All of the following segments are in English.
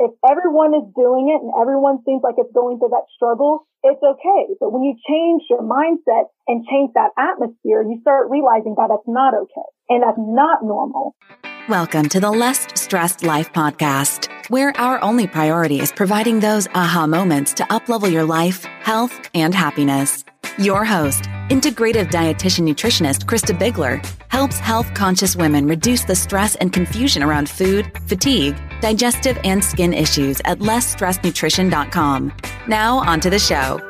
if everyone is doing it and everyone seems like it's going through that struggle, it's okay. But when you change your mindset and change that atmosphere, you start realizing that that's not okay and that's not normal. Welcome to the Less Stressed Life podcast, where our only priority is providing those aha moments to uplevel your life, health, and happiness. Your host, integrative dietitian nutritionist Christa Biegler, helps health conscious women reduce the stress and confusion around food, fatigue, digestive, and skin issues at lessstressednutrition.com. Now, on to the show.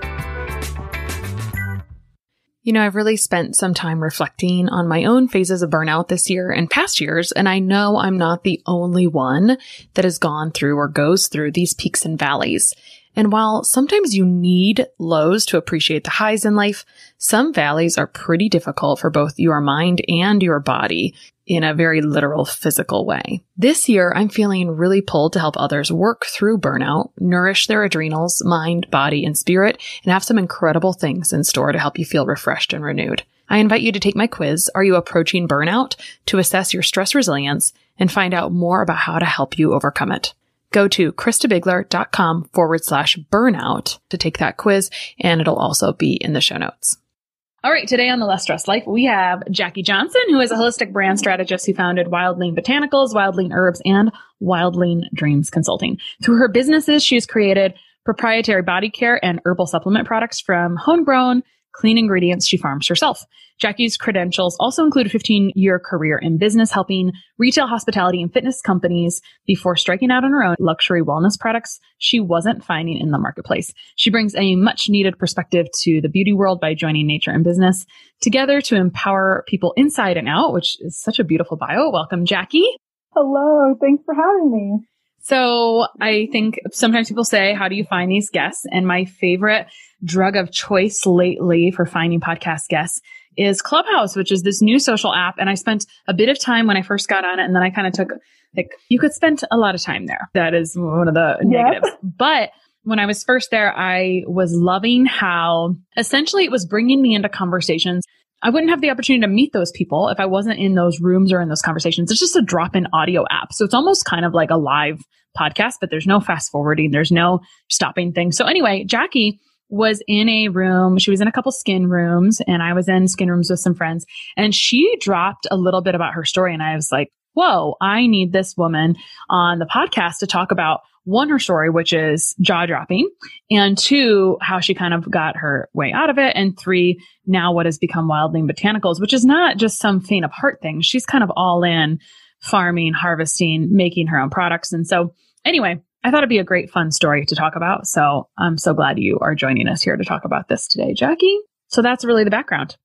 You know, I've really spent some time reflecting on my own phases of burnout this year and past years, and I know I'm not the only one that has gone through or goes through these peaks and valleys. And while sometimes you need lows to appreciate the highs in life, some valleys are pretty difficult for both your mind and your body in a very literal physical way. This year, I'm feeling really pulled to help others work through burnout, nourish their adrenals, mind, body, and spirit, and have some incredible things in store to help you feel refreshed and renewed. I invite you to take my quiz, Are You Approaching Burnout? to assess your stress resilience and find out more about how to help you overcome it go to christabiegler.com forward slash burnout to take that quiz, and it'll also be in the show notes. All right, today on the Less Stressed Life, we have Jackie Johnson, who is a holistic brand strategist who founded Wildling Botanicals, Wildling Herbs, and Wildling Dreams Consulting. Through her businesses, she's created proprietary body care and herbal supplement products from homegrown clean ingredients she farms herself. Jackie's credentials also include a 15 year career in business, helping retail, hospitality, and fitness companies before striking out on her own luxury wellness products she wasn't finding in the marketplace. She brings a much needed perspective to the beauty world by joining nature and business together to empower people inside and out, which is such a beautiful bio. Welcome, Jackie. Hello. Thanks for having me. So I think sometimes people say, how do you find these guests? And my favorite drug of choice lately for finding podcast guests is Clubhouse, which is this new social app. And I spent a bit of time when I first got on it. And then I kind of took like, you could spend a lot of time there. That is one of the negatives. But when I was first there, I was loving how essentially it was bringing me into conversations. I wouldn't have the opportunity to meet those people if I wasn't in those rooms or in those conversations. It's just a drop in audio app. So it's almost kind of like a live podcast, but there's no fast forwarding. There's no stopping things. So anyway, Jackie was in a room. She was in a couple skin rooms and I was in skin rooms with some friends and she dropped a little bit about her story. And I was like, whoa, I need this woman on the podcast to talk about one, her story, which is jaw dropping, and two, how she kind of got her way out of it. And three, now what has become Wildling Botanicals, which is not just some faint of heart thing. She's kind of all in farming, harvesting, making her own products. And so anyway, I thought it'd be a great fun story to talk about. So I'm so glad you are joining us here to talk about this today, Jackie. So that's really the background.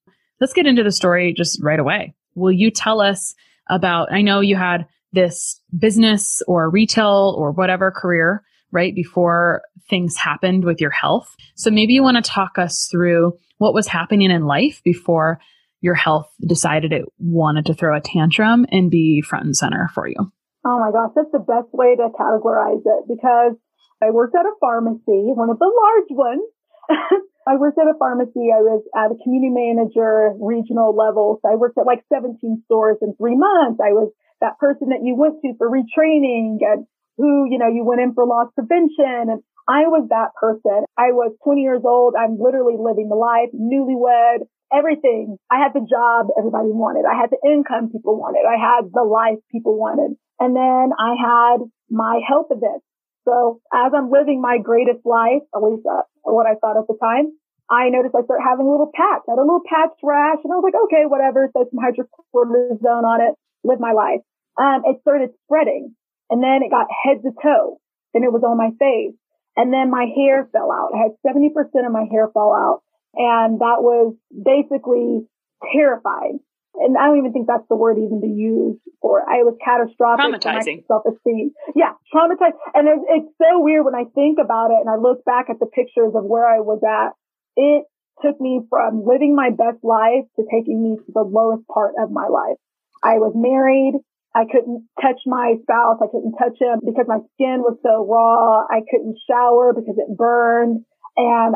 Let's get into the story just right away. Will you tell us about, I know you had this business or retail or whatever career right before things happened with your health. So maybe you want to talk us through what was happening in life before your health decided it wanted to throw a tantrum and be front and center for you. Oh my gosh, that's the best way to categorize it because I worked at a pharmacy, one of the large ones. I worked at a pharmacy. I was at a community manager, regional level. So I worked at like 17 stores in three months. I was that person that you went to for retraining and who, you know, you went in for loss prevention. And I was that person. I was 20 years old. I'm literally living the life, newlywed, everything. I had the job everybody wanted. I had the income people wanted. I had the life people wanted. And then I had my health event. So as I'm living my greatest life, at least uh, what I thought at the time, I noticed I started having a little patch. I had a little patch rash and I was like, okay, whatever. There's some hydrocortisone on it. Live my life. Um, it started spreading and then it got head to toe. Then it was on my face and then my hair fell out. I had 70% of my hair fall out and that was basically terrified. And I don't even think that's the word even to use for it. I was catastrophic. Traumatizing. Self-esteem. Yeah, traumatized. And it's, it's so weird when I think about it and I look back at the pictures of where I was at it took me from living my best life to taking me to the lowest part of my life. I was married. I couldn't touch my spouse. I couldn't touch him because my skin was so raw. I couldn't shower because it burned and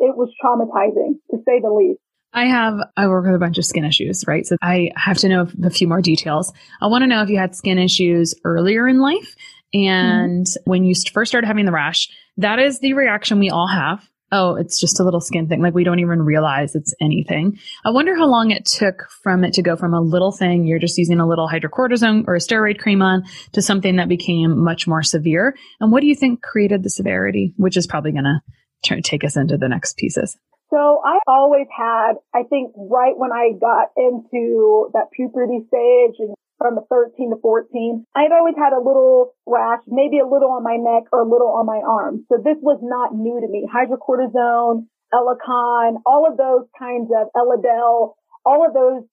it was traumatizing to say the least. I have, I work with a bunch of skin issues, right? So I have to know a few more details. I want to know if you had skin issues earlier in life and mm-hmm. when you first started having the rash, that is the reaction we all have oh, it's just a little skin thing. Like we don't even realize it's anything. I wonder how long it took from it to go from a little thing, you're just using a little hydrocortisone or a steroid cream on, to something that became much more severe. And what do you think created the severity, which is probably going to take us into the next pieces? So I always had, I think right when I got into that puberty stage and from the 13 to 14, I'd always had a little rash, maybe a little on my neck or a little on my arm. So this was not new to me. Hydrocortisone, Elocon, all of those kinds of Elidel, all of those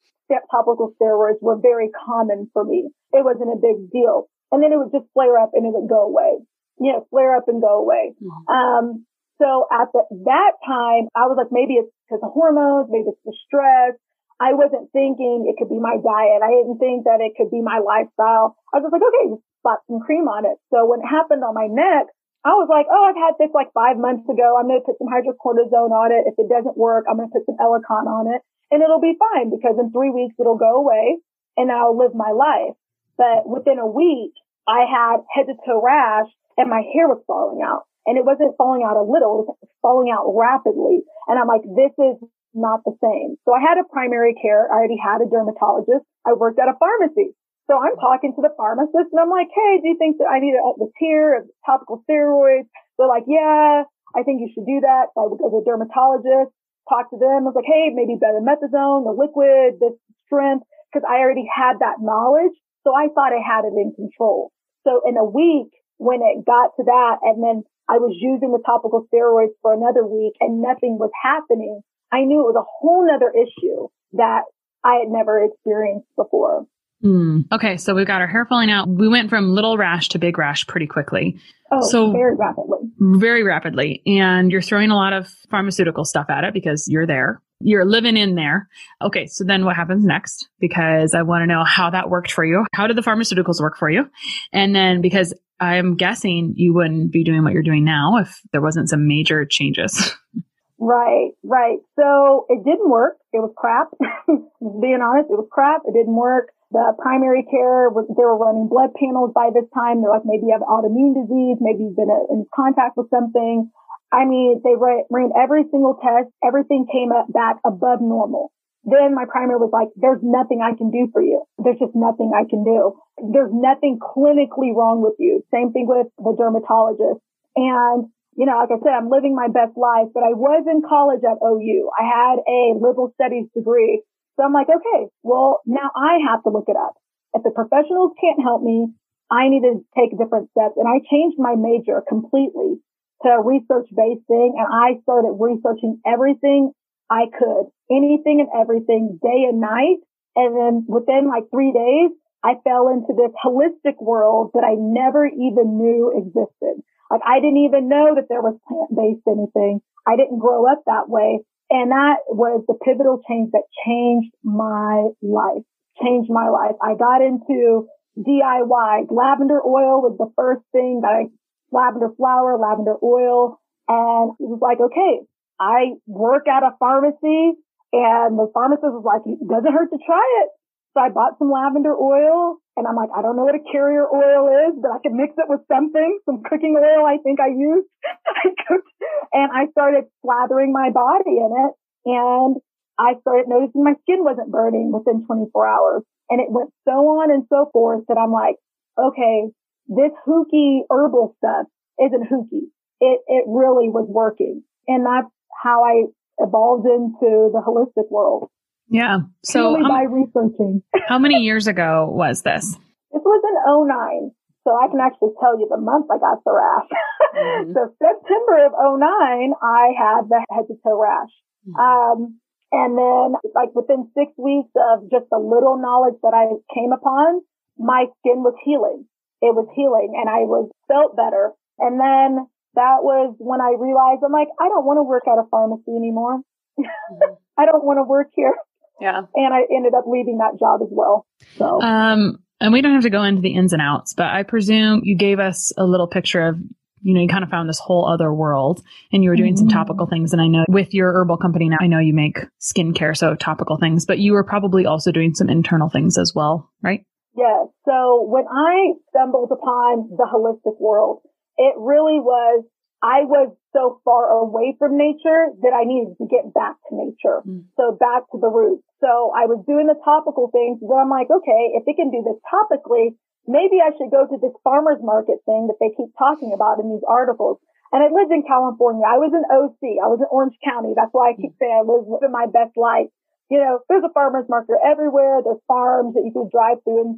topical steroids were very common for me. It wasn't a big deal. And then it would just flare up and it would go away. You know, flare up and go away. Mm-hmm. Um, so at the, that time, I was like, maybe it's because of hormones, maybe it's the stress, I wasn't thinking it could be my diet. I didn't think that it could be my lifestyle. I was just like, okay, just slap some cream on it. So when it happened on my neck, I was like, oh, I've had this like five months ago. I'm going to put some hydrocortisone on it. If it doesn't work, I'm going to put some Elocon on it and it'll be fine because in three weeks it'll go away and I'll live my life. But within a week, I had head to toe rash and my hair was falling out and it wasn't falling out a little, it was falling out rapidly. And I'm like, this is not the same. So I had a primary care. I already had a dermatologist. I worked at a pharmacy. So I'm talking to the pharmacist and I'm like, Hey, do you think that I need a, the tier of topical steroids? They're like, yeah, I think you should do that. So I would go to a dermatologist, talk to them. I was like, Hey, maybe betamethasone, the liquid, this strength, because I already had that knowledge. So I thought I had it in control. So in a week, when it got to that, and then I was using the topical steroids for another week and nothing was happening, I knew it was a whole nother issue that I had never experienced before. Mm. Okay, so we've got our hair falling out. We went from little rash to big rash pretty quickly. Oh, so very rapidly. Very rapidly. And you're throwing a lot of pharmaceutical stuff at it because you're there. You're living in there. Okay, so then what happens next? Because I want to know how that worked for you. How did the pharmaceuticals work for you? And then because I'm guessing you wouldn't be doing what you're doing now if there wasn't some major changes. Right, right. So it didn't work. It was crap. Being honest, it was crap. It didn't work. The primary care was, they were running blood panels by this time. They're like, maybe you have autoimmune disease. Maybe you've been in contact with something. I mean, they ran every single test. Everything came up back above normal. Then my primary was like, there's nothing I can do for you. There's just nothing I can do. There's nothing clinically wrong with you. Same thing with the dermatologist. And you know, like I said, I'm living my best life, but I was in college at OU. I had a liberal studies degree. So I'm like, okay, well, now I have to look it up. If the professionals can't help me, I need to take different steps. And I changed my major completely to a research based thing. And I started researching everything I could, anything and everything day and night. And then within like three days, I fell into this holistic world that I never even knew existed. Like I didn't even know that there was plant-based anything. I didn't grow up that way. And that was the pivotal change that changed my life, changed my life. I got into DIY. Lavender oil was the first thing that I, lavender flower, lavender oil. And it was like, okay, I work at a pharmacy and the pharmacist was like, it doesn't hurt to try it. So I bought some lavender oil and I'm like, I don't know what a carrier oil is, but I could mix it with something, some cooking oil I think I used. I cooked and I started slathering my body in it and I started noticing my skin wasn't burning within 24 hours. And it went so on and so forth that I'm like, okay, this hooky herbal stuff isn't hooky. It, it really was working. And that's how I evolved into the holistic world. Yeah. So how, by researching. how many years ago was this? This was in 09. So I can actually tell you the month I got the rash. Mm-hmm. so September of 09, I had the head to toe rash. Mm-hmm. Um, and then like within six weeks of just the little knowledge that I came upon, my skin was healing. It was healing and I was felt better. And then that was when I realized I'm like, I don't want to work at a pharmacy anymore. Mm-hmm. I don't want to work here. Yeah. And I ended up leaving that job as well. So, um, and we don't have to go into the ins and outs, but I presume you gave us a little picture of, you know, you kind of found this whole other world and you were doing mm-hmm. some topical things. And I know with your herbal company now, I know you make skincare, so topical things, but you were probably also doing some internal things as well, right? Yes. So when I stumbled upon the holistic world, it really was I was so far away from nature that I needed to get back to nature. Mm. So back to the roots. So I was doing the topical things. Then I'm like, okay, if they can do this topically, maybe I should go to this farmer's market thing that they keep talking about in these articles. And I lived in California. I was in OC. I was in Orange County. That's why I keep saying I was living my best life. You know, there's a farmer's market everywhere. There's farms that you can drive through and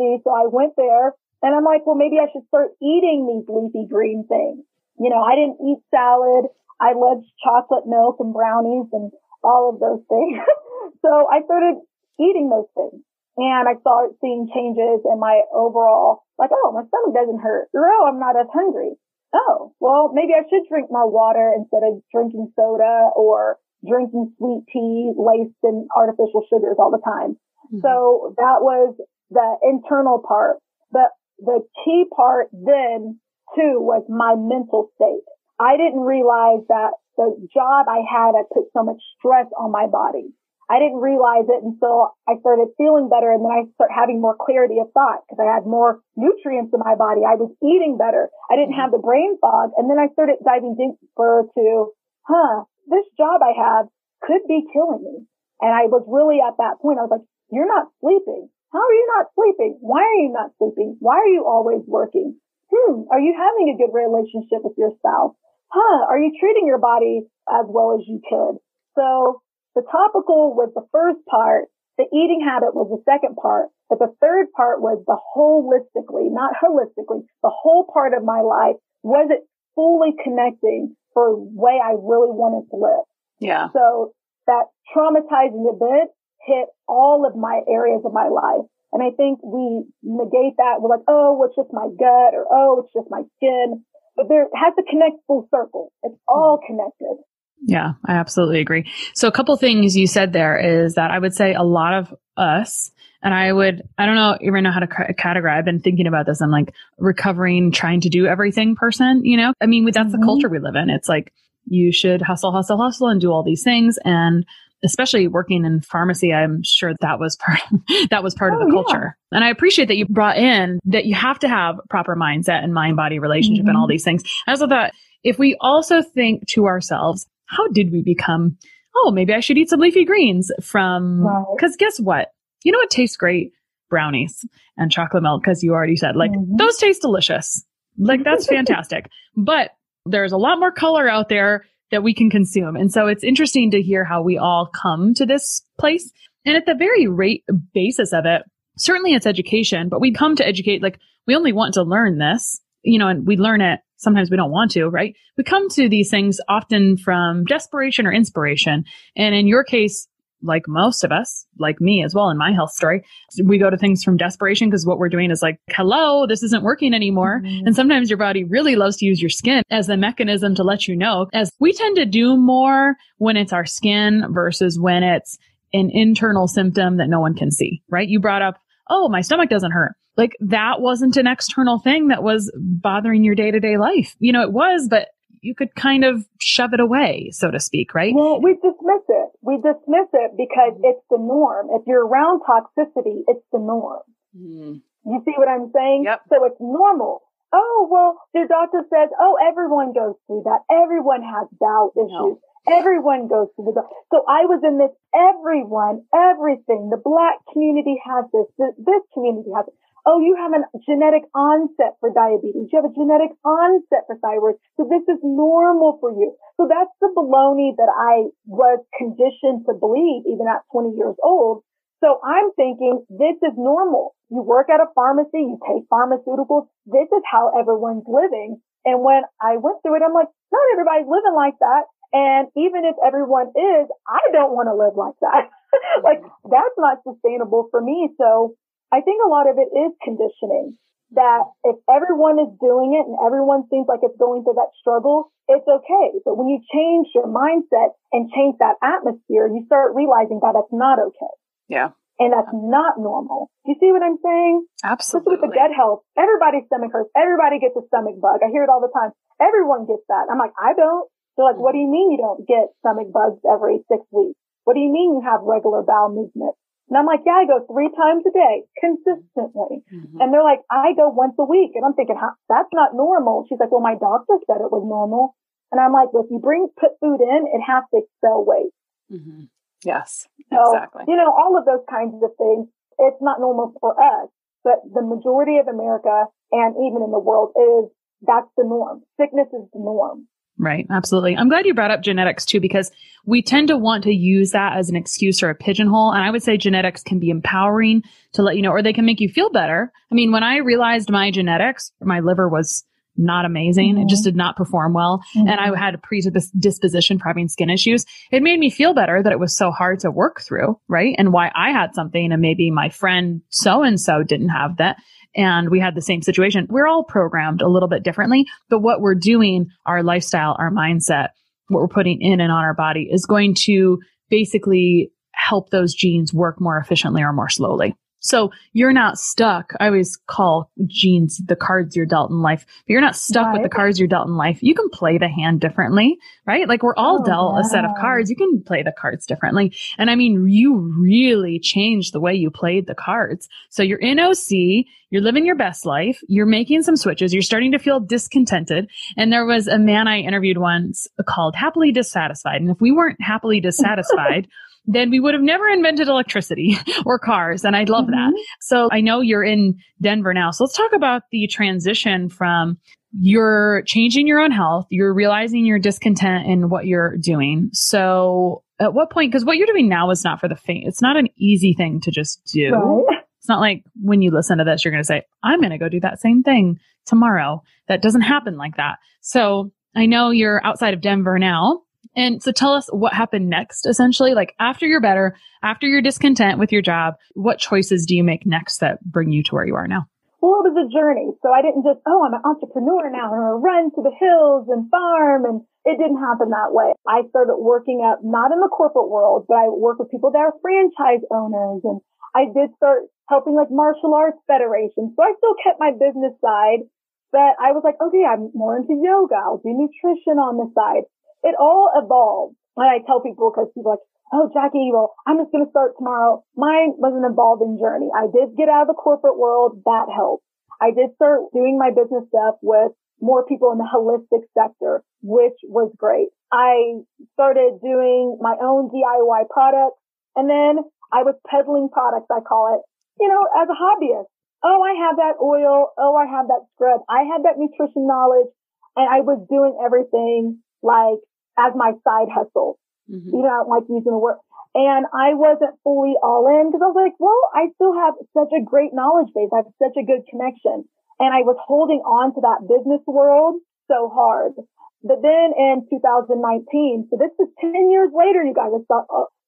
see. So I went there and I'm like, well, maybe I should start eating these leafy green things. You know, I didn't eat salad. I loved chocolate milk and brownies and all of those things. so I started eating those things and I started seeing changes in my overall, like, oh, my stomach doesn't hurt. Or, oh, I'm not as hungry. Oh, well, maybe I should drink more water instead of drinking soda or drinking sweet tea laced in artificial sugars all the time. Mm-hmm. So that was the internal part. But the key part then too was my mental state. I didn't realize that the job I had had put so much stress on my body. I didn't realize it until I started feeling better and then I start having more clarity of thought because I had more nutrients in my body. I was eating better. I didn't mm-hmm. have the brain fog. And then I started diving deeper to, huh, this job I have could be killing me. And I was really at that point. I was like, you're not sleeping. How are you not sleeping? Why are you not sleeping? Why are you always working? Hmm, are you having a good relationship with your spouse? Huh, are you treating your body as well as you could? So the topical was the first part. The eating habit was the second part, but the third part was the holistically, not holistically, the whole part of my life. Was it fully connecting for the way I really wanted to live? Yeah. So that traumatizing event hit all of my areas of my life. And I think we negate that. We're like, oh, it's just my gut or oh, it's just my skin. But there has to connect full circle. It's all connected. Yeah, I absolutely agree. So a couple things you said there is that I would say a lot of us, and I would, I don't know, even know how to categorize. I've been thinking about this. I'm like recovering, trying to do everything person, you know? I mean, that's mm-hmm. the culture we live in. It's like you should hustle, hustle, hustle and do all these things. And especially working in pharmacy, I'm sure that was part that was part oh, of the culture. Yeah. And I appreciate that you brought in that you have to have proper mindset and mind body relationship mm-hmm. and all mm-hmm. these things. I also thought if we also think to ourselves, how did we become? Oh, maybe I should eat some leafy greens from because right. guess what? You know what tastes great? Brownies and chocolate milk, because you already said like mm-hmm. those taste delicious. Like that's fantastic. But there's a lot more color out there that we can consume. And so it's interesting to hear how we all come to this place. And at the very rate basis of it, certainly it's education, but we come to educate, like we only want to learn this, you know, and we learn it. Sometimes we don't want to, right? We come to these things often from desperation or inspiration. And in your case, like most of us, like me as well in my health story, we go to things from desperation because what we're doing is like, hello, this isn't working anymore. Mm-hmm. And sometimes your body really loves to use your skin as a mechanism to let you know, as we tend to do more when it's our skin versus when it's an internal symptom that no one can see, right? You brought up, oh, my stomach doesn't hurt. Like that wasn't an external thing that was bothering your day to day life. You know, it was, but you could kind of shove it away, so to speak, right? Well, we dismiss. We dismiss it because mm-hmm. it's the norm. If you're around toxicity, it's the norm. Mm-hmm. You see what I'm saying? Yep. So it's normal. Oh, well, your doctor says, oh, everyone goes through that. Everyone has doubt issues. No. Everyone goes through the. So I was in this. Everyone, everything. The black community has this. This community has it. Oh, you have a genetic onset for diabetes. You have a genetic onset for thyroid. So this is normal for you. So that's the baloney that I was conditioned to believe even at 20 years old. So I'm thinking this is normal. You work at a pharmacy, you take pharmaceuticals. This is how everyone's living. And when I went through it, I'm like, not everybody's living like that. And even if everyone is, I don't want to live like that. like mm-hmm. that's not sustainable for me. So I think a lot of it is conditioning that if everyone is doing it and everyone seems like it's going through that struggle, it's okay. But when you change your mindset and change that atmosphere, you start realizing that that's not okay. Yeah. And that's not normal. You see what I'm saying? Absolutely. with the gut health, everybody's stomach hurts. Everybody gets a stomach bug. I hear it all the time. Everyone gets that. I'm like, I don't. They're like, what do you mean you don't get stomach bugs every six weeks? What do you mean you have regular bowel movement? And I'm like, yeah, I go three times a day consistently. Mm-hmm. And they're like, I go once a week. And I'm thinking, that's not normal. She's like, well, my doctor said it was normal. And I'm like, well, if you bring, put food in, it has to expel waste. Mm-hmm. Yes, so, exactly. You know, all of those kinds of things. It's not normal for us, but the majority of America and even in the world is that's the norm. Sickness is the norm. Right. Absolutely. I'm glad you brought up genetics too, because we tend to want to use that as an excuse or a pigeonhole. And I would say genetics can be empowering to let you know, or they can make you feel better. I mean, when I realized my genetics, my liver was not amazing. Mm-hmm. It just mm-hmm. did not perform well. Mm-hmm. And I had a predisposition for having skin issues. It made me feel better that it was so hard to work through, right? And why I had something and maybe my friend so and so didn't have that and we had the same situation. We're all programmed a little bit differently, but what we're doing, our lifestyle, our mindset, what we're putting in and on our body is going to basically help those genes work more efficiently or more slowly. So you're not stuck. I always call genes the cards you're dealt in life. But you're not stuck right. with the cards you're dealt in life. You can play the hand differently, right? Like we're all oh, dealt a set of cards. You can play the cards differently. And I mean, you really changed the way you played the cards. So you're in OC, you're living your best life, you're making some switches, you're starting to feel discontented. And there was a man I interviewed once called Happily Dissatisfied. And if we weren't happily dissatisfied, then we would have never invented electricity or cars. And I love mm-hmm. that. So I know you're in Denver now. So let's talk about the transition from you're changing your own health. You're realizing your discontent in what you're doing. So at what point, because what you're doing now is not for the faint. It's not an easy thing to just do. Right. It's not like when you listen to this, you're going to say, I'm going to go do that same thing tomorrow. That doesn't happen like that. So I know you're outside of Denver now. And so tell us what happened next, essentially. Like after you're better, after you're discontent with your job, what choices do you make next that bring you to where you are now? Well, it was a journey. So I didn't just, oh, I'm an entrepreneur now. And I'm going to run to the hills and farm. And it didn't happen that way. I started working up, not in the corporate world, but I work with people that are franchise owners. And I did start helping like martial arts federations. So I still kept my business side, but I was like, okay, I'm more into yoga. I'll do nutrition on the side it all evolved. And I tell people because people like, oh, Jackie, well, I'm just going to start tomorrow. Mine was an evolving journey. I did get out of the corporate world. That helped. I did start doing my business stuff with more people in the holistic sector, which was great. I started doing my own DIY products and then I was peddling products, I call it, you know, as a hobbyist. Oh, I have that oil. Oh, I have that scrub. I had that nutrition knowledge and I was doing everything like as my side hustle. Mm-hmm. You know, I don't like using the word. And I wasn't fully all in because I was like, well, I still have such a great knowledge base. I have such a good connection. And I was holding on to that business world so hard. But then in 2019, so this is 10 years later, you guys,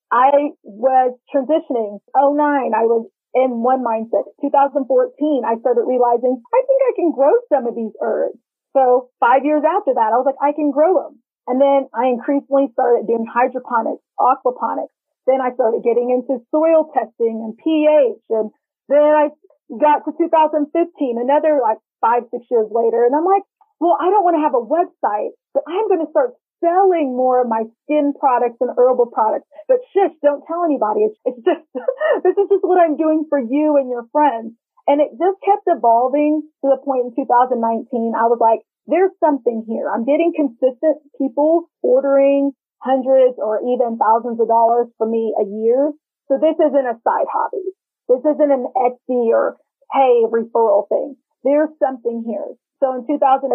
I was transitioning. 09, I was in one mindset. 2014, I started realizing I think I can grow some of these herbs. So five years after that, I was like, I can grow them. And then I increasingly started doing hydroponics, aquaponics. Then I started getting into soil testing and pH. And then I got to 2015, another like five, six years later. And I'm like, well, I don't want to have a website, but I'm going to start selling more of my skin products and herbal products. But shush, don't tell anybody. It's, it's just, this is just what I'm doing for you and your friends. And it just kept evolving to the point in 2019. I was like, there's something here. I'm getting consistent people ordering hundreds or even thousands of dollars for me a year. So this isn't a side hobby. This isn't an Etsy or hey referral thing. There's something here. So in 2019,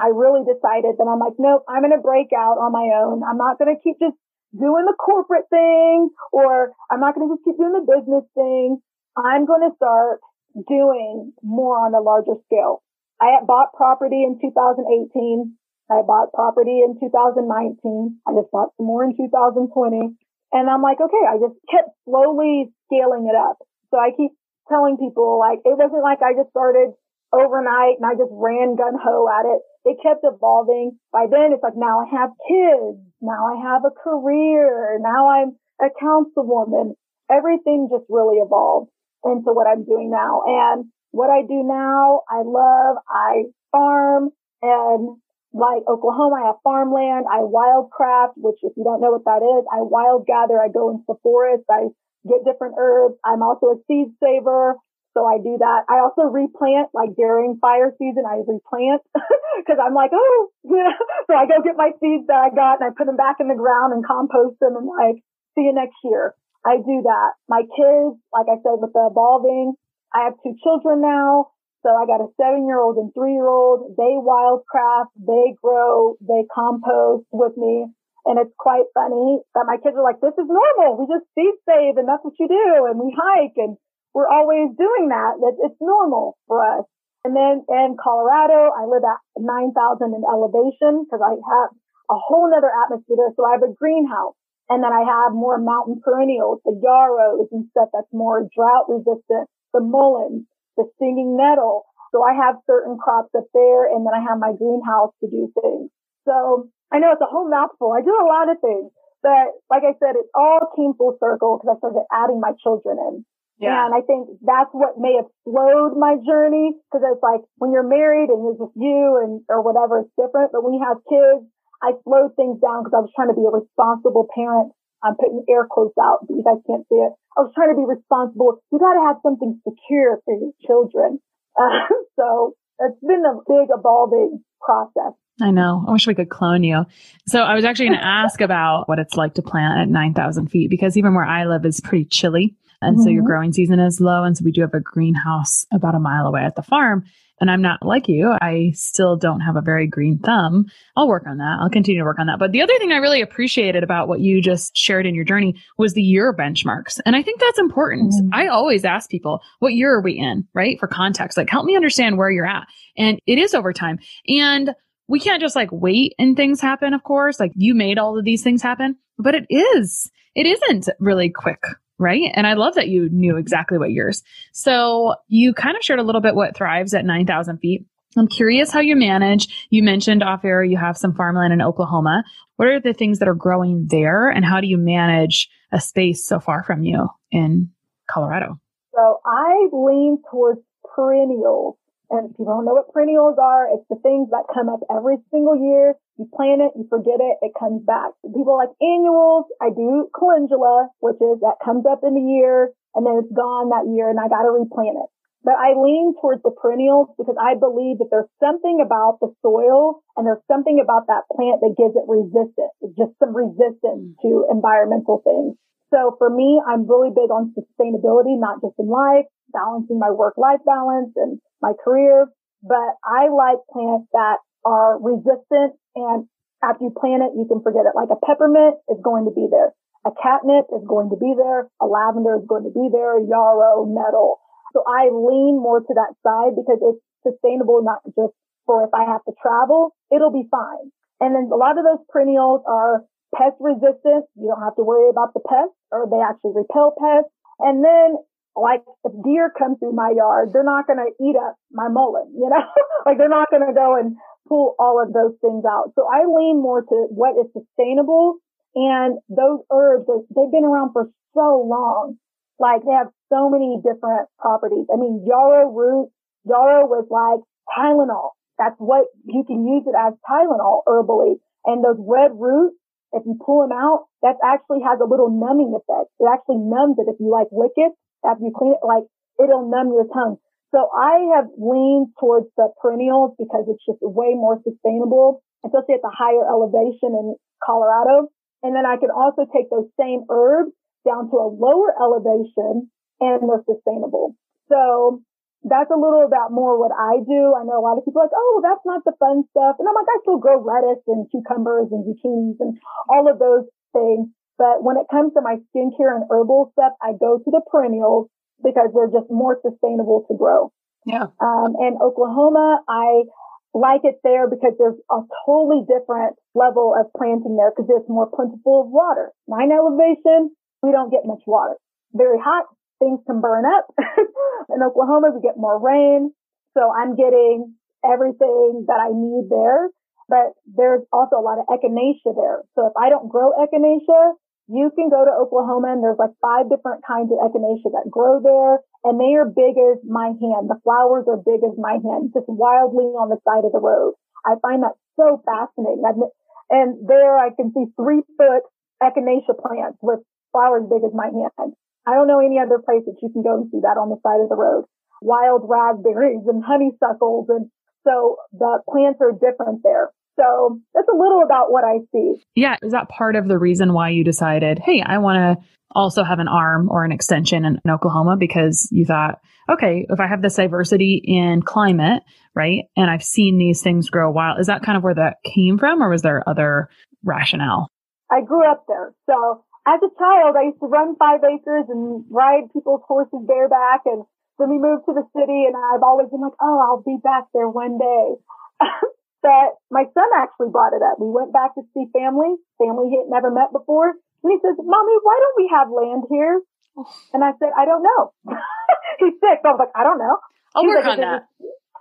I really decided that I'm like, nope, I'm going to break out on my own. I'm not going to keep just doing the corporate thing or I'm not going to just keep doing the business thing. I'm going to start doing more on a larger scale. I had bought property in 2018. I bought property in 2019. I just bought some more in 2020. And I'm like, okay, I just kept slowly scaling it up. So I keep telling people like, it wasn't like I just started overnight and I just ran gun ho at it. It kept evolving. By then it's like now I have kids. Now I have a career. Now I'm a councilwoman. Everything just really evolved into what I'm doing now. And what I do now, I love, I farm and like Oklahoma, I have farmland. I wildcraft, which if you don't know what that is, I wild gather. I go into the forest. I get different herbs. I'm also a seed saver. So I do that. I also replant, like during fire season, I replant because I'm like, oh, so I go get my seeds that I got and I put them back in the ground and compost them and like, see you next year. I do that. My kids, like I said, with the evolving, I have two children now. So I got a seven year old and three year old. They wildcraft, they grow, they compost with me. And it's quite funny that my kids are like, this is normal. We just seed save and that's what you do. And we hike and we're always doing that. It's normal for us. And then in Colorado, I live at 9,000 in elevation because I have a whole nother atmosphere. So I have a greenhouse and then I have more mountain perennials, the yarrows and stuff that's more drought resistant, the mulleins, the stinging nettle. So I have certain crops up there and then I have my greenhouse to do things. So I know it's a whole mouthful. I do a lot of things, but like I said, it all came full circle because I started adding my children in. Yeah. And I think that's what may have slowed my journey because it's like when you're married and it's just you and or whatever, it's different. But when you have kids, I slowed things down because I was trying to be a responsible parent. I'm putting air quotes out, but you guys can't see it. I was trying to be responsible. You got to have something secure for your children. Uh, so it's been a big evolving process. I know. I wish we could clone you. So I was actually going to ask about what it's like to plant at 9,000 feet because even where I live is pretty chilly. And mm-hmm. so your mm-hmm. growing season is low. And so we do have a greenhouse about a mile away at the farm. And I'm not like you. I still don't have a very green thumb. I'll work on that. I'll continue to work on that. But the other thing I really appreciated about what you just shared in your journey was the year benchmarks. And I think that's important. Mm-hmm. I always ask people, what year are we in? Right? For context, like help me understand where you're at. And it is over time. And we can't just like wait and things happen, of course. Like you made all of these things happen, but it is, it isn't really quick right? And I love that you knew exactly what yours. So you kind of shared a little bit what thrives at 9,000 feet. I'm curious how you manage. You mentioned off air you have some farmland in Oklahoma. What are the things that are growing there and how do you manage a space so far from you in Colorado? So I lean towards perennials and you don't know what perennials are, it's the things that come up every single year. You plant it, you forget it, it comes back. People like annuals. I do calendula, which is that comes up in the year and then it's gone that year and I got to replant it. But I lean towards the perennials because I believe that there's something about the soil and there's something about that plant that gives it resistance, just some resistance mm. to environmental things. So for me, I'm really big on sustainability, not just in life, balancing my work life balance and my career, but I like plants that are resistant and after you plant it, you can forget it. Like a peppermint is going to be there. A catnip is going to be there. A lavender is going to be there. Yarrow, nettle. So I lean more to that side because it's sustainable, not just for if I have to travel, it'll be fine. And then a lot of those perennials are pest resistant. You don't have to worry about the pests or they actually repel pests. And then like if deer come through my yard, they're not going to eat up my mullein, you know, like they're not going to go and pull all of those things out. So I lean more to what is sustainable and those herbs, they've been around for so long. Like they have so many different properties. I mean, yarrow root, yarrow was like Tylenol. That's what you can use it as Tylenol herbally. And those red roots, if you pull them out, that actually has a little numbing effect. It actually numbs it. If you like lick it after you clean it, like it'll numb your tongue. So I have leaned towards the perennials because it's just way more sustainable, especially at the higher elevation in Colorado. And then I can also take those same herbs down to a lower elevation and they're sustainable. So that's a little about more what I do. I know a lot of people are like, oh, that's not the fun stuff. And I'm like, I still grow lettuce and cucumbers and zucchinis and all of those things. But when it comes to my skincare and herbal stuff, I go to the perennials because they're just more sustainable to grow. Yeah. Um, and Oklahoma, I like it there because there's a totally different level of planting there because it's more plentiful of water. Nine elevation, we don't get much water. Very hot, things can burn up. in Oklahoma, we get more rain. So I'm getting everything that I need there. But there's also a lot of echinacea there. So if I don't grow echinacea, you can go to Oklahoma and there's like five different kinds of echinacea that grow there and they are big as my hand. The flowers are big as my hand, just wildly on the side of the road. I find that so fascinating. and there I can see three foot echinacea plants with flowers big as my hand. I don't know any other place that you can go and see that on the side of the road. Wild raspberries and honeysuckles. And so the plants are different there. So that's a little about what I see. Yeah. Is that part of the reason why you decided, hey, I want to also have an arm or an extension in, in, Oklahoma because you thought, okay, if I have this diversity in climate, right, and I've seen these things grow wild, is that kind of where that came from or was there other rationale? I grew up there. So as a child, I used to run five acres and ride people's horses bareback. And then we moved to the city and I've always been like, oh, I'll be back there one day. but my son actually brought it up. We went back to see family, family he had never met before. And he says, mommy, why don't we have land here? Oh. And I said, I don't know. He's sick. So I was like, I don't know. I'll he's work like, on that.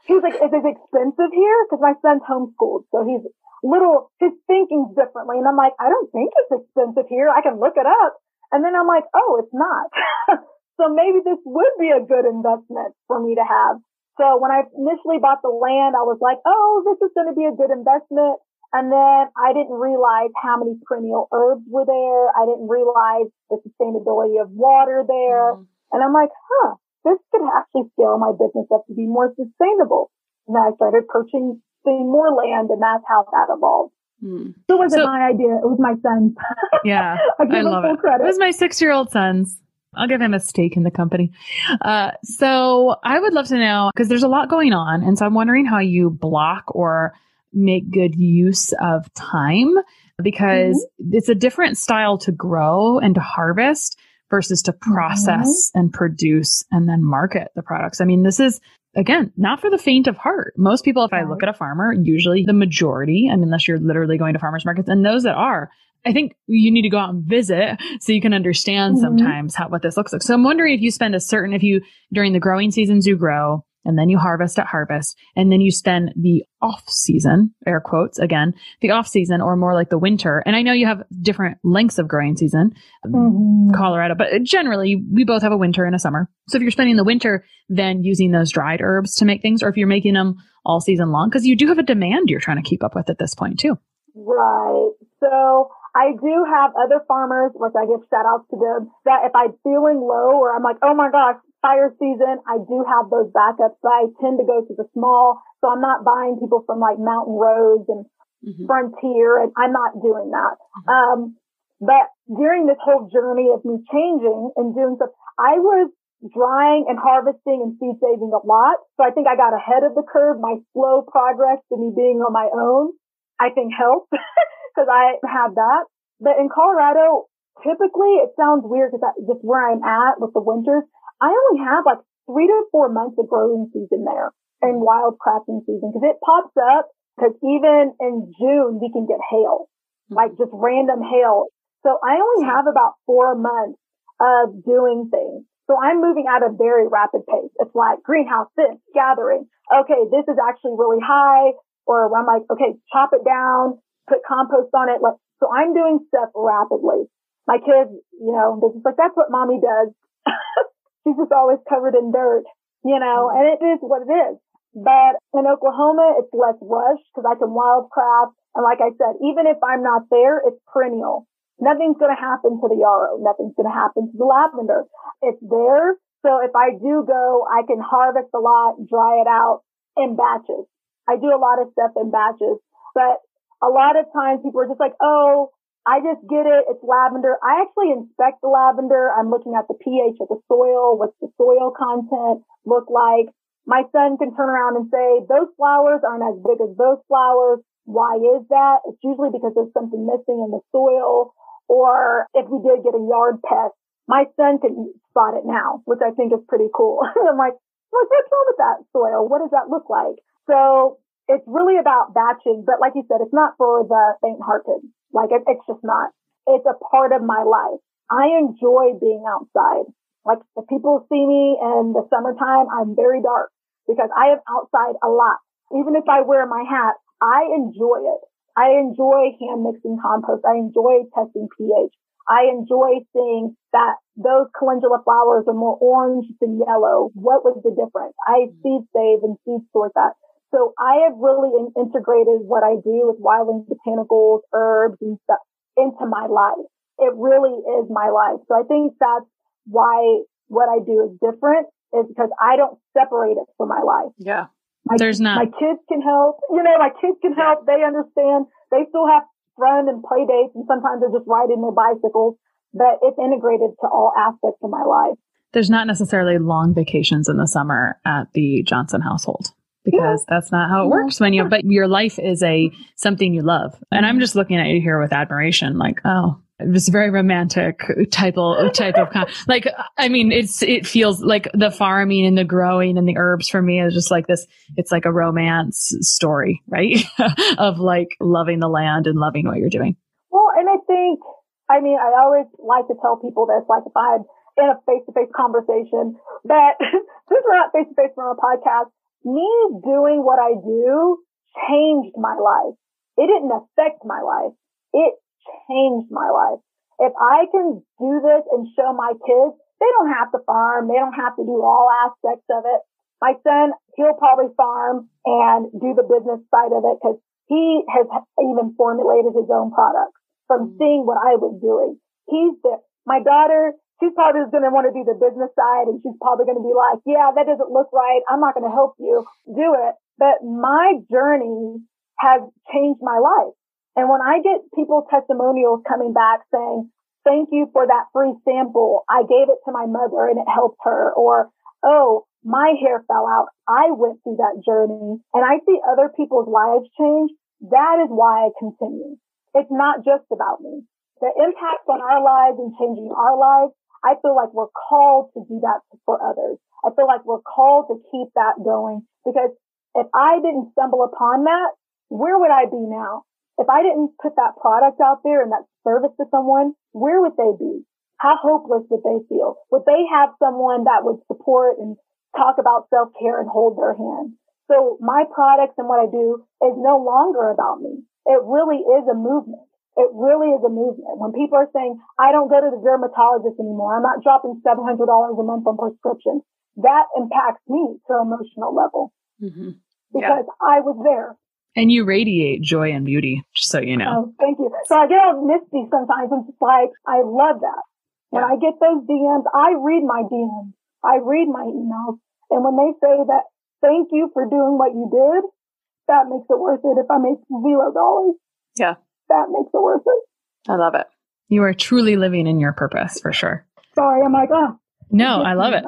He was like, is it expensive here? Cause my son's homeschooled. So he's little, his thinking's differently. And I'm like, I don't think it's expensive here. I can look it up. And then I'm like, oh, it's not. so maybe this would be a good investment for me to have. So when I initially bought the land, I was like, oh, this is going to be a good investment. And then I didn't realize how many perennial herbs were there. I didn't realize the sustainability of water there. Mm. And I'm like, huh, this could actually scale my business up to be more sustainable. And I started purchasing more land, and that's how that evolved. Hmm. It wasn't so, my idea. It was my son's. Yeah. I, I love it. Credit. It was my six year old son's. I'll give him a stake in the company. Uh, so I would love to know because there's a lot going on. And so I'm wondering how you block or make good use of time because mm-hmm. it's a different style to grow and to harvest versus to process mm-hmm. and produce and then market the products. I mean, this is again, not for the faint of heart. Most people, if I look at a farmer, usually the majority, I mean, unless you're literally going to farmers markets and those that are, I think you need to go out and visit so you can understand mm-hmm. sometimes how, what this looks like. So I'm wondering if you spend a certain, if you, during the growing seasons you grow, and then you harvest at harvest. And then you spend the off season air quotes again the off season or more like the winter. And i know you have different lengths of growing season mm-hmm. colorado but generally we both have a winter and a summer. So if you're spending the winter then using those dried herbs to make things or if you're making them all season long because you do have a demand you're trying to keep up with at this point too. Right. So I do have other farmers, which I give shout outs to them, that if I'm feeling low or I'm like, oh my gosh, fire season, I do have those backups, but I tend to go to the small. So I'm not buying people from like Mountain Rose and mm-hmm. Frontier, and I'm not doing that. Mm-hmm. Um, but during this whole journey of me changing and doing stuff, I was drying and harvesting and seed saving a lot. So I think I got ahead of the curve. My slow progress to me being on my own, I think helped because I had that. But in Colorado, typically it sounds weird because just where I'm at with the winters, I only have like three to four months of growing season there and wild crafting season because it pops up because even in June we can get hail, hmm. like just random hail. So I only have about four months of doing things. So I'm moving at a very rapid pace. It's like greenhouse this, gathering. Okay, this is actually really high. Or I'm like, okay, chop it down, put compost on it. Like, so I'm doing stuff rapidly. My kids, you know, they're just like, that's what mommy does. she's just always covered in dirt, you know, and it is what it is. But in Oklahoma, it's less rush because I can wildcraft. And like I said, even if I'm not there, it's perennial. Nothing's going to happen to the yarrow. Nothing's going to happen to the lavender. It's there. So if I do go, I can harvest a lot, dry it out in batches. I do a lot of stuff in batches, but a lot of times people are just like, Oh, I just get it. It's lavender. I actually inspect the lavender. I'm looking at the pH of the soil. What's the soil content look like? my son can turn around and say, those flowers aren't as big as those flowers. Why is that? It's usually because there's something missing in the soil. Or if we did get a yard pest, my son can spot it now, which I think is pretty cool. I'm like, what's wrong with that soil? What does that look like? So it's really about batching. But like you said, it's not for the faint hearted. Like it, it's just not. It's a part of my life. I enjoy being outside. Like if people see me in the summertime, I'm very dark because I am outside a lot. Even if I wear my hat, I enjoy it. I enjoy hand mixing compost. I enjoy testing pH. I enjoy seeing that those calendula flowers are more orange than yellow. What was the difference? I mm-hmm. seed save and seed sort that. So I have really integrated what I do with wildling botanicals, herbs and stuff into my life. It really is my life. So I think that's why what I do is different is because I don't separate it from my life. Yeah. My, There's not. My kids can help. You know, my kids can help. They understand. They still have fun and play dates and sometimes they're just riding their bicycles, but it's integrated to all aspects of my life. There's not necessarily long vacations in the summer at the Johnson household because yeah. that's not how it works when you, but your life is a something you love. And I'm just looking at you here with admiration, like, oh, it was very romantic type of type of like I mean it's it feels like the farming and the growing and the herbs for me is just like this it's like a romance story right of like loving the land and loving what you're doing. Well, and I think I mean I always like to tell people this like if I'm in a face to face conversation that since we're not face to face from a podcast, me doing what I do changed my life. It didn't affect my life. It changed my life. If I can do this and show my kids, they don't have to farm. They don't have to do all aspects of it. My son, he'll probably farm and do the business side of it because he has even formulated his own products from mm. seeing what I was doing. He's the, my daughter, she's probably going to want to do the business side and she's probably going to be like, yeah, that doesn't look right. I'm not going to help you do it. But my journey has changed my life. And when I get people testimonials coming back saying, thank you for that free sample. I gave it to my mother and it helped her. Or, oh, my hair fell out. I went through that journey and I see other people's lives change. That is why I continue. It's not just about me. The impact on our lives and changing our lives, I feel like we're called to do that for others. I feel like we're called to keep that going because if I didn't stumble upon that, where would I be now? If I didn't put that product out there and that service to someone, where would they be? How hopeless would they feel? Would they have someone that would support and talk about self care and hold their hand? So my products and what I do is no longer about me. It really is a movement. It really is a movement. When people are saying, I don't go to the dermatologist anymore, I'm not dropping $700 a month on prescriptions, that impacts me to an emotional level mm-hmm. because yeah. I was there. And you radiate joy and beauty, just so you know. Oh, thank you. So I get all misty sometimes. I'm just like, I love that. When I get those DMs, I read my DMs. I read my emails. And when they say that, thank you for doing what you did, that makes it worth it. If I make zero dollars, yeah, that makes it worth it. I love it. You are truly living in your purpose for sure. Sorry, I'm like, oh. No, I love it.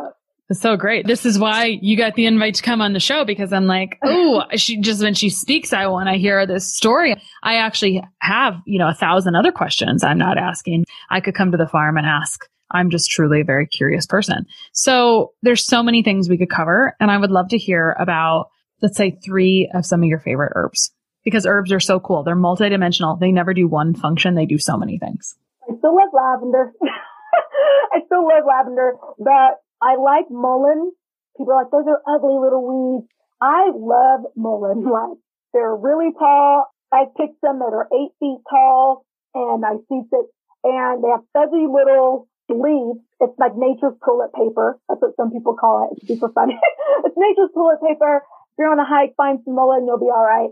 It's so great. This is why you got the invite to come on the show because I'm like, oh, she just when she speaks, I want to hear this story. I actually have, you know, a thousand other questions I'm not asking. I could come to the farm and ask. I'm just truly a very curious person. So there's so many things we could cover. And I would love to hear about, let's say three of some of your favorite herbs because herbs are so cool. They're multidimensional. They never do one function. They do so many things. I still love lavender. I still love lavender, but I like mullein. People are like, those are ugly little weeds. I love mullein. Like they're really tall. I picked some that are eight feet tall and I see it and they have fuzzy little leaves. It's like nature's toilet paper. That's what some people call it. It's super funny. it's nature's toilet paper If you're on a hike, find some mullein, you'll be all right.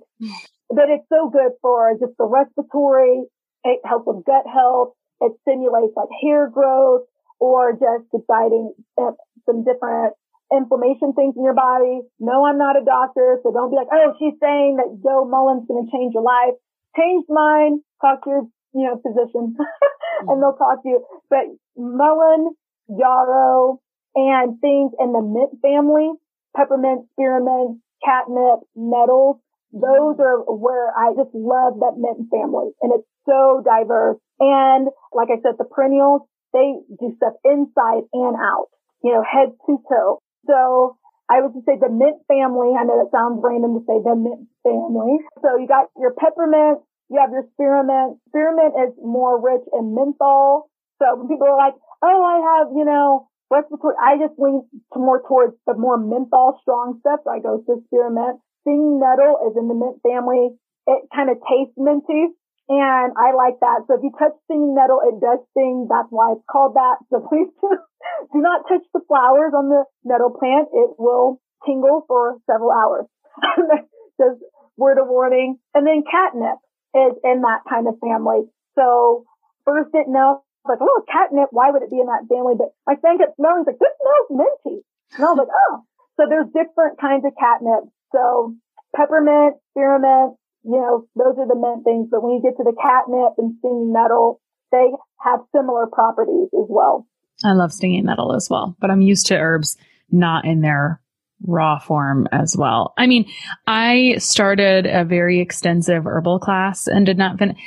But it's so good for just the respiratory. It helps with gut health. It stimulates like hair growth or just deciding uh, some different inflammation things in your body. No, I'm not a doctor, so don't be like, oh, she's saying that Joe Mullein's going to change your life. Change mine. Talk to your, you know, physician, and they'll talk to you. But mullein, yarrow, and things in the mint family, peppermint, spearmint, catnip, nettles. Those are where I just love that mint family, and it's so diverse. And like I said, the perennials, they do stuff inside and out, you know, head to toe. So I would just say the mint family. I know that sounds random to say the mint family. So you got your peppermint, you have your spearmint. Spearmint is more rich in menthol. So when people are like, oh, I have, you know, respiratory, I just lean to more towards the more menthol strong stuff. So I go to spearmint. Stinging nettle is in the mint family. It kind of tastes minty. And I like that. So if you touch stinging nettle, it does sting. That's why it's called that. So please do, do not touch the flowers on the nettle plant. It will tingle for several hours. Just word of warning. And then catnip is in that kind of family. So first didn't know, like, oh, catnip, why would it be in that family? But my friend kept smelling, like, this smells minty. And I was like, oh. So there's different kinds of catnip. So peppermint, spearmint, you know, those are the mint things. But when you get to the catnip and stinging nettle, they have similar properties as well. I love stinging nettle as well, but I'm used to herbs not in their raw form as well. I mean, I started a very extensive herbal class and did not finish.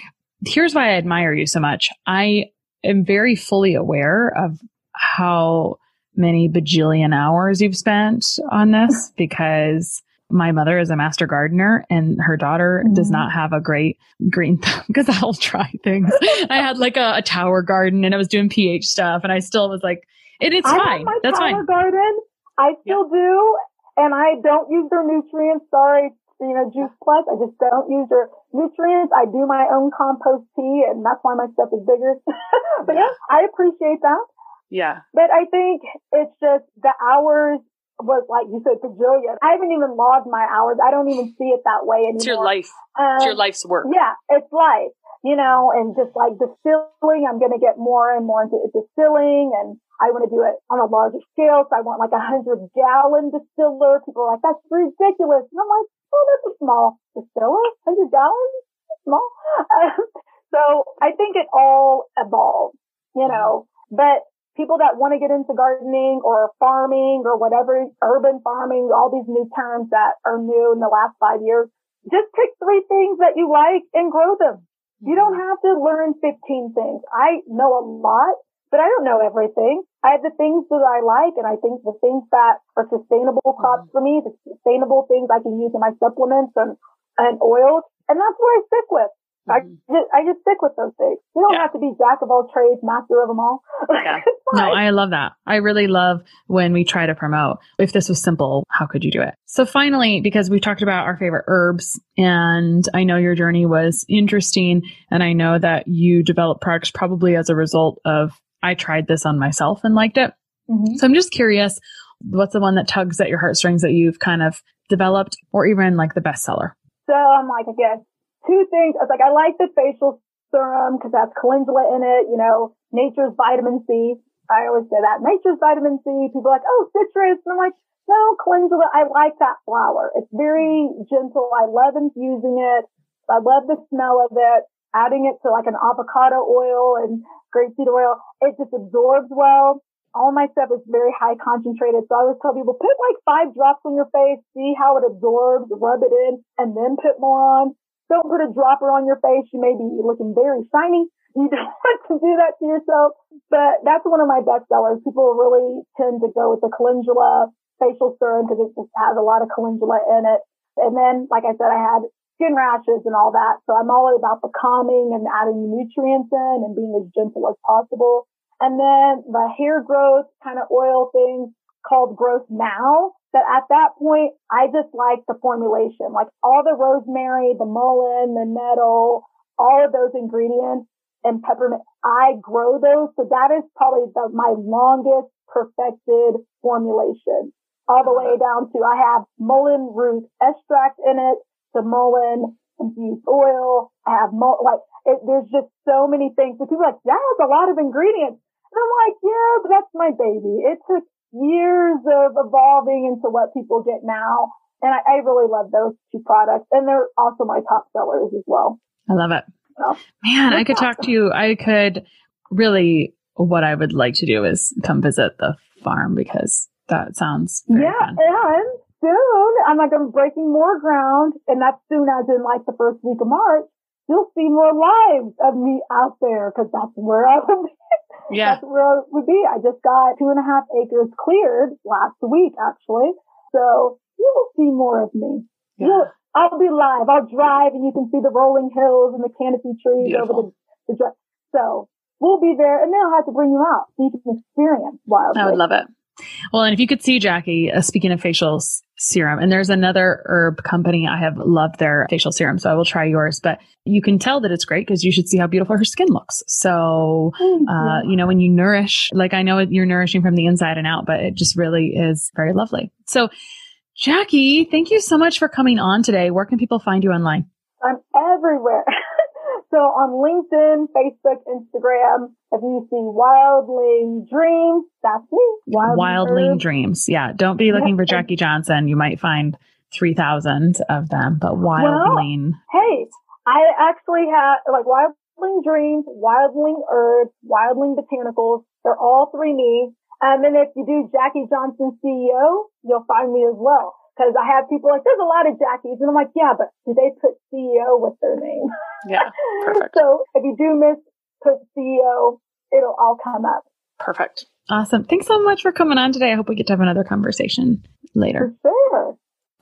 Here's why I admire you so much. I am very fully aware of how many bajillion hours you've spent on this because my mother is a master gardener and her daughter mm-hmm. does not have a great green thumb because I'll try things. I had like a, a, tower garden and I was doing pH stuff and I still was like, it, it's I fine. my That's tower fine. garden. I still do. And I don't use their nutrients. Sorry, you know, Juice Plus. I just don't use their nutrients. I do my own compost tea and that's why my stuff is bigger. but yeah. yeah, I appreciate that. Yeah. But I think it's just the hours was like you said, bajillion. I haven't even logged my hours. I don't even see it that way anymore. It's your life. Um, it's your life's work. Yeah, it's life. You know, and just like distilling, I'm going to get more and more into distilling and I want to do it on a larger scale. So I want like a hundred gallon distiller. People are like, that's ridiculous. And I'm like, oh, that's a small distiller. Hundred gallons? Small. so I think it all evolves, you know, but people that want to get into gardening or farming or whatever, urban farming, all these new terms that are new in the last five years, just pick three things that you like and grow them. You don't mm-hmm. have to learn 15 things. I know a lot, but I don't know everything. I have the things that I like and I think the things that are sustainable crops for me, the sustainable things I can use in my supplements and, and oils. And that's what I stick with. I mm-hmm. just, I just stick with those things. You don't yeah. have to be jack of all trades, master of them all. Yeah. no, I love that. I really love when we try to promote. If this was simple, how could you do it? So finally, because we talked about our favorite herbs and I know your journey was interesting and I know that you developed products probably as a result of I tried this on myself and liked it. Mm-hmm. So I'm just curious, what's the one that tugs at your heartstrings that you've kind of developed or even like the bestseller? So I'm like, I guess two things. I was like, I like the facial serum because that's calendula in it, you know, nature's vitamin C. I always say that nature's vitamin C. People are like, oh, citrus. And I'm like, no, calendula. I like that flower. It's very gentle. I love infusing it. I love the smell of it. Adding it to like an avocado oil and grapeseed oil, it just absorbs well. All my stuff is very high concentrated. So I always tell people, put like five drops on your face, see how it absorbs, rub it in, and then put more on. Don't put a dropper on your face. You may be looking very shiny. You don't want to do that to yourself. But that's one of my best sellers. People really tend to go with the calendula facial serum because it just has a lot of calendula in it. And then, like I said, I had skin rashes and all that. So I'm all about the calming and adding nutrients in and being as gentle as possible. And then the hair growth kind of oil things called Growth Now that at that point, I just like the formulation, like all the rosemary, the mullein, the nettle, all of those ingredients and peppermint. I grow those. So that is probably the, my longest perfected formulation. all the way down to I have mullein root extract in it, the mullein infused oil. I have mul- like it, there's just so many things. So people are like, that has a lot of ingredients. And I'm like, yeah, but that's my baby. It took years of evolving into what people get now. And I, I really love those two products. And they're also my top sellers as well. I love it. So, Man, I could awesome. talk to you. I could really, what I would like to do is come visit the farm because that sounds yeah. Fun. And soon I'm like, I'm breaking more ground. And that's soon as in like the first week of March. You'll see more lives of me out there because that's where I would be. Yeah. That's where I would be. I just got two and a half acres cleared last week, actually. So you will see more of me. Yeah. You'll, I'll be live. I'll drive and you can see the rolling hills and the canopy trees Beautiful. over the, the, so we'll be there and then I'll have to bring you out so you can experience wild. I would love it. Well, and if you could see Jackie, uh, speaking of facial serum, and there's another herb company I have loved their facial serum, so I will try yours. But you can tell that it's great because you should see how beautiful her skin looks. So, uh, you know, when you nourish, like I know you're nourishing from the inside and out, but it just really is very lovely. So, Jackie, thank you so much for coming on today. Where can people find you online? I'm everywhere. so on LinkedIn, Facebook, Instagram, if you see Wildling Dreams, that's me. Wildling, Wildling Dreams. Yeah. Don't be looking for Jackie Johnson. You might find 3,000 of them, but Wildling. Well, hey, I actually have like Wildling Dreams, Wildling Herbs, Wildling Botanicals. They're all three me. Um, and if you do Jackie Johnson CEO, you'll find me as well. Cause I have people like, there's a lot of Jackies. And I'm like, yeah, but do they put CEO with their name? Yeah. Perfect. so if you do miss put CEO, it'll all come up. Perfect. Awesome. Thanks so much for coming on today. I hope we get to have another conversation later. For sure.